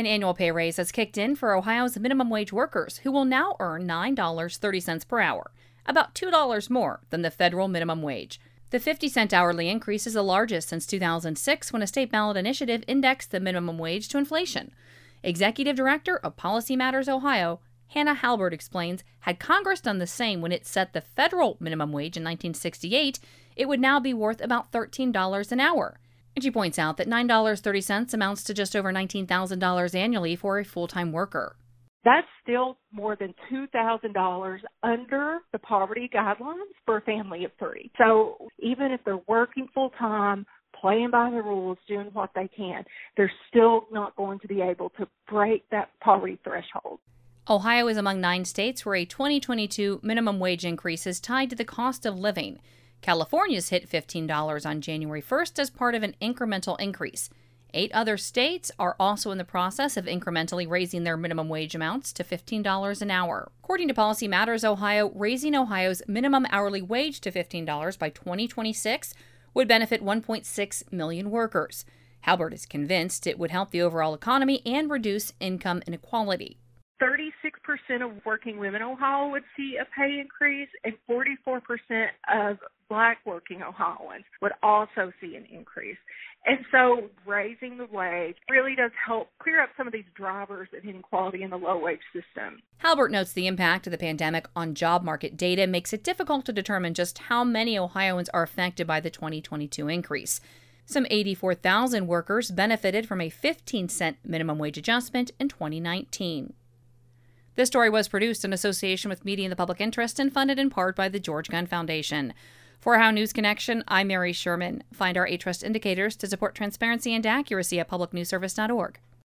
An annual pay raise has kicked in for Ohio's minimum wage workers, who will now earn $9.30 per hour, about $2 more than the federal minimum wage. The 50 cent hourly increase is the largest since 2006 when a state ballot initiative indexed the minimum wage to inflation. Executive Director of Policy Matters Ohio, Hannah Halbert explains, had Congress done the same when it set the federal minimum wage in 1968, it would now be worth about $13 an hour. And she points out that $9.30 amounts to just over $19,000 annually for a full time worker. That's still more than $2,000 under the poverty guidelines for a family of three. So even if they're working full time, playing by the rules, doing what they can, they're still not going to be able to break that poverty threshold. Ohio is among nine states where a 2022 minimum wage increase is tied to the cost of living. California's hit $15 on January 1st as part of an incremental increase. Eight other states are also in the process of incrementally raising their minimum wage amounts to $15 an hour. According to Policy Matters Ohio, raising Ohio's minimum hourly wage to $15 by 2026 would benefit 1.6 million workers. Halbert is convinced it would help the overall economy and reduce income inequality. 36% of working women in Ohio would see a pay increase, and 44% of black working Ohioans would also see an increase. And so raising the wage really does help clear up some of these drivers of inequality in the low wage system. Halbert notes the impact of the pandemic on job market data makes it difficult to determine just how many Ohioans are affected by the 2022 increase. Some 84,000 workers benefited from a 15 cent minimum wage adjustment in 2019. This story was produced in association with Media in the Public Interest and funded in part by the George Gund Foundation. For Ohio News Connection, I'm Mary Schuermann. Find our A Trust indicators to support transparency and accuracy at publicnewsservice.org.